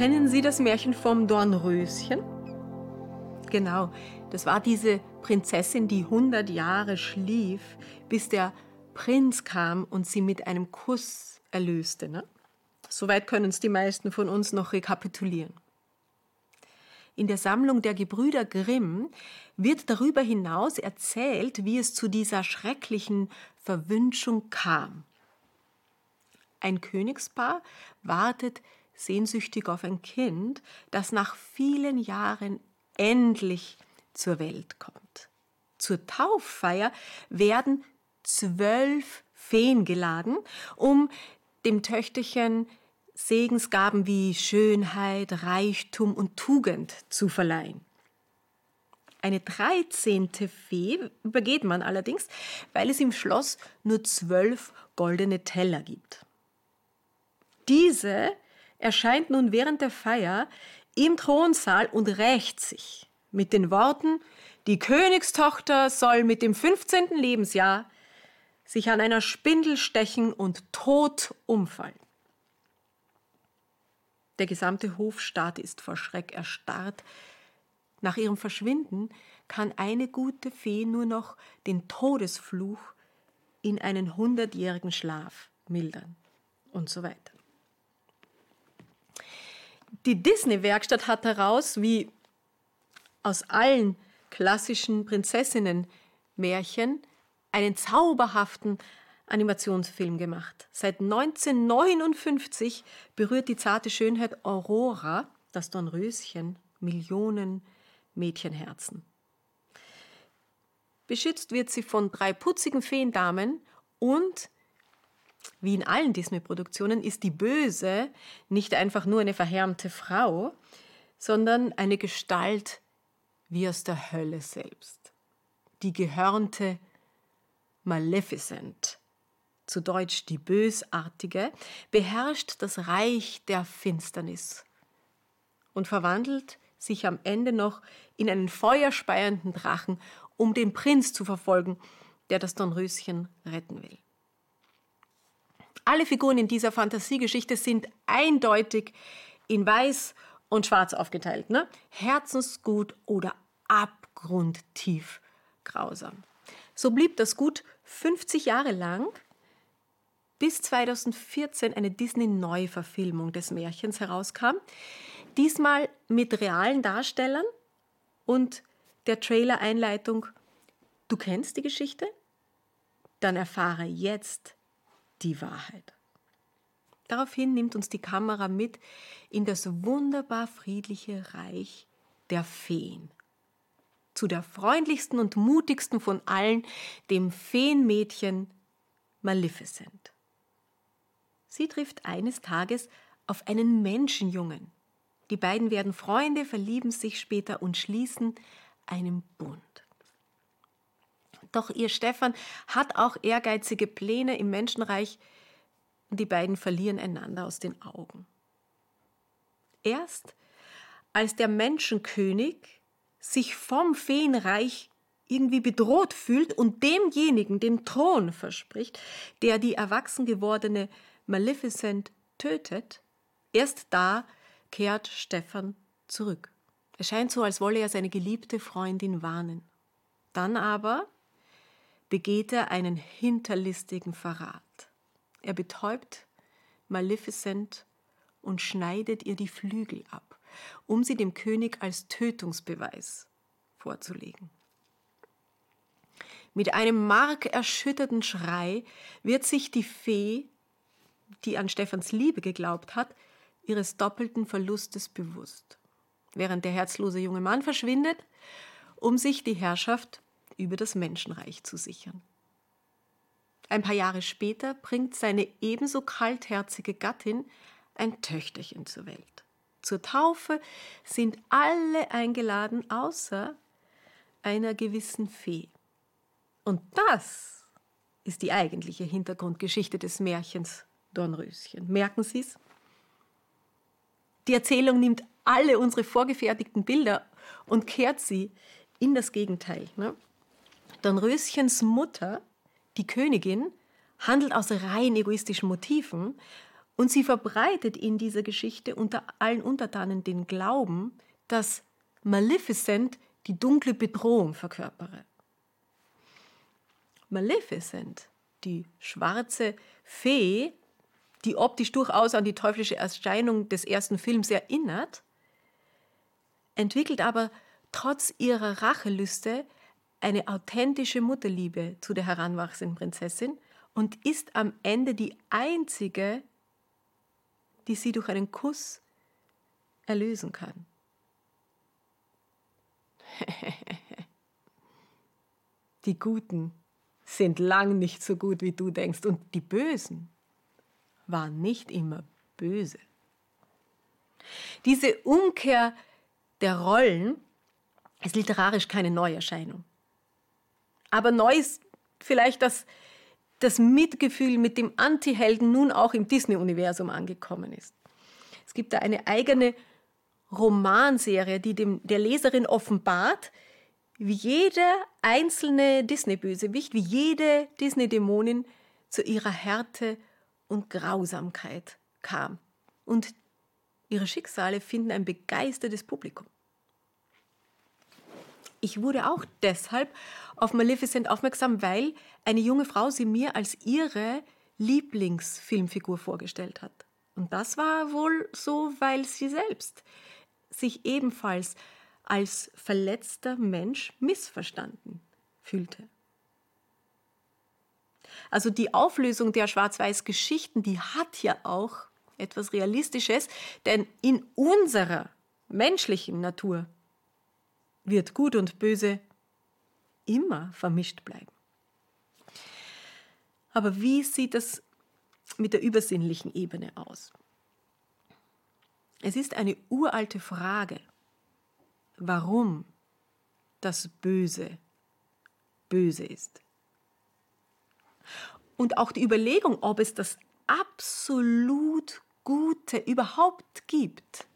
Kennen Sie das Märchen vom Dornröschen? Genau, das war diese Prinzessin, die 100 Jahre schlief, bis der Prinz kam und sie mit einem Kuss erlöste. Ne? Soweit können es die meisten von uns noch rekapitulieren. In der Sammlung der Gebrüder Grimm wird darüber hinaus erzählt, wie es zu dieser schrecklichen Verwünschung kam. Ein Königspaar wartet sehnsüchtig auf ein Kind, das nach vielen Jahren endlich zur Welt kommt. Zur Tauffeier werden zwölf Feen geladen, um dem Töchterchen Segensgaben wie Schönheit, Reichtum und Tugend zu verleihen. Eine dreizehnte Fee übergeht man allerdings, weil es im Schloss nur zwölf goldene Teller gibt. Diese erscheint nun während der Feier im Thronsaal und rächt sich mit den Worten, die Königstochter soll mit dem 15. Lebensjahr sich an einer Spindel stechen und tot umfallen. Der gesamte Hofstaat ist vor Schreck erstarrt. Nach ihrem Verschwinden kann eine gute Fee nur noch den Todesfluch in einen hundertjährigen Schlaf mildern und so weiter. Die Disney-Werkstatt hat daraus, wie aus allen klassischen Prinzessinnen-Märchen, einen zauberhaften Animationsfilm gemacht. Seit 1959 berührt die zarte Schönheit Aurora, das Dornröschen, Millionen Mädchenherzen. Beschützt wird sie von drei putzigen Feendamen und wie in allen Disney-Produktionen ist die Böse nicht einfach nur eine verhärmte Frau, sondern eine Gestalt wie aus der Hölle selbst. Die gehörnte Maleficent zu Deutsch die Bösartige, beherrscht das Reich der Finsternis und verwandelt sich am Ende noch in einen feuerspeienden Drachen, um den Prinz zu verfolgen, der das Dornröschen retten will. Alle Figuren in dieser Fantasiegeschichte sind eindeutig in weiß und schwarz aufgeteilt. Ne? Herzensgut oder abgrundtief grausam. So blieb das gut 50 Jahre lang bis 2014 eine Disney-Neuverfilmung des Märchens herauskam. Diesmal mit realen Darstellern und der Trailer-Einleitung Du kennst die Geschichte? Dann erfahre jetzt die Wahrheit. Daraufhin nimmt uns die Kamera mit in das wunderbar friedliche Reich der Feen. Zu der freundlichsten und mutigsten von allen, dem Feenmädchen Maleficent. Sie trifft eines Tages auf einen Menschenjungen. Die beiden werden Freunde, verlieben sich später und schließen einen Bund. Doch ihr Stefan hat auch ehrgeizige Pläne im Menschenreich die beiden verlieren einander aus den Augen. Erst als der Menschenkönig sich vom Feenreich irgendwie bedroht fühlt und demjenigen den Thron verspricht, der die erwachsen gewordene Maleficent tötet, erst da kehrt Stefan zurück. Es scheint so, als wolle er seine geliebte Freundin warnen. Dann aber begeht er einen hinterlistigen Verrat. Er betäubt Maleficent und schneidet ihr die Flügel ab, um sie dem König als Tötungsbeweis vorzulegen. Mit einem markerschütterten Schrei wird sich die Fee die an Stephans Liebe geglaubt hat, ihres doppelten Verlustes bewusst, während der herzlose junge Mann verschwindet, um sich die Herrschaft über das Menschenreich zu sichern. Ein paar Jahre später bringt seine ebenso kaltherzige Gattin ein Töchterchen zur Welt. Zur Taufe sind alle eingeladen, außer einer gewissen Fee. Und das ist die eigentliche Hintergrundgeschichte des Märchens Dornröschen. Merken Sie es? Die Erzählung nimmt alle unsere vorgefertigten Bilder und kehrt sie in das Gegenteil. Ne? Dornröschens Mutter, die Königin, handelt aus rein egoistischen Motiven Und sie verbreitet in dieser Geschichte unter allen Untertanen den Glauben, dass Maleficent die dunkle Bedrohung verkörpere. Maleficent, die schwarze Fee, die optisch durchaus an die teuflische Erscheinung des ersten Films erinnert, entwickelt aber trotz ihrer Rachelüste eine authentische Mutterliebe zu der heranwachsenden Prinzessin und ist am Ende die einzige, die sie durch einen Kuss erlösen kann. die Guten sind lang nicht so gut, wie du denkst, und die Bösen waren nicht immer böse. Diese Umkehr der Rollen ist literarisch keine Neuerscheinung. Aber neu ist vielleicht, dass das Mitgefühl mit dem Antihelden nun auch im Disney-Universum angekommen ist. Es gibt da eine eigene Romanserie, die dem, der Leserin offenbart, wie jeder einzelne Disney-Bösewicht, wie jede Disney-Dämonin zu ihrer Härte und Grausamkeit kam. Und ihre Schicksale finden ein begeistertes Publikum. Ich wurde auch deshalb auf Maleficent aufmerksam, weil eine junge Frau sie mir als ihre Lieblingsfilmfigur vorgestellt hat. Und das war wohl so, weil sie selbst sich ebenfalls als verletzter Mensch missverstanden fühlte. Also die Auflösung der Schwarz-Weiß-Geschichten, die hat ja auch etwas Realistisches, denn in unserer menschlichen Natur wird Gut und Böse immer vermischt bleiben. Aber wie sieht das mit der übersinnlichen Ebene aus? Es ist eine uralte Frage, warum das Böse böse ist. Und auch die Überlegung, ob es das absolut Gute überhaupt gibt,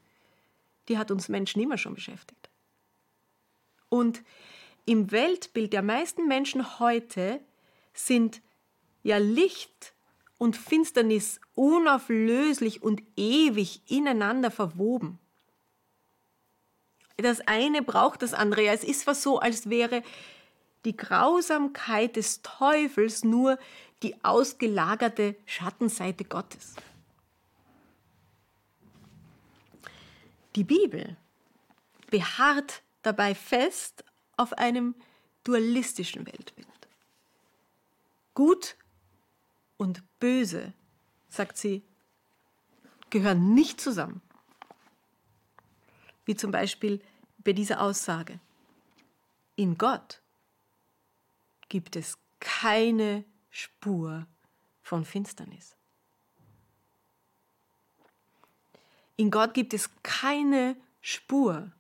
die hat uns Menschen immer schon beschäftigt. Und im Weltbild der meisten Menschen heute sind ja Licht und Finsternis unauflöslich und ewig ineinander verwoben. Das eine braucht das andere. Es ist fast so, als wäre die Grausamkeit des Teufels nur die ausgelagerte Schattenseite Gottes. Die Bibel beharrt dabei fest auf einem dualistischen Weltbild. Gut und böse, sagt sie, gehören nicht zusammen. Wie zum Beispiel bei dieser Aussage. In Gott gibt es keine Spur von Finsternis. In Gott gibt es keine Spur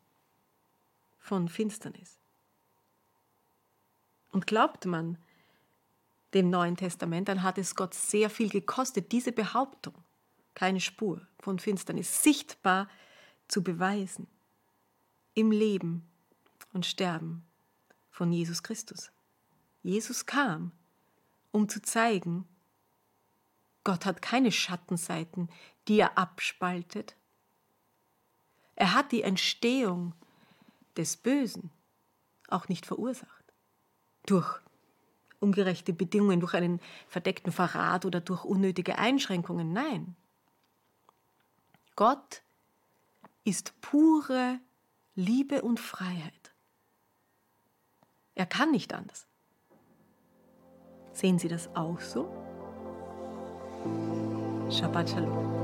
von Finsternis. Und glaubt man dem Neuen Testament, dann hat es Gott sehr viel gekostet, diese Behauptung, keine Spur von Finsternis, sichtbar zu beweisen im Leben und Sterben von Jesus Christus. Jesus kam, um zu zeigen, Gott hat keine Schattenseiten, die er abspaltet. Er hat die Entstehung des Bösen auch nicht verursacht. Durch ungerechte Bedingungen, durch einen verdeckten Verrat oder durch unnötige Einschränkungen. Nein. Gott ist pure Liebe und Freiheit. Er kann nicht anders. Sehen Sie das auch so? Shabbat Shalom.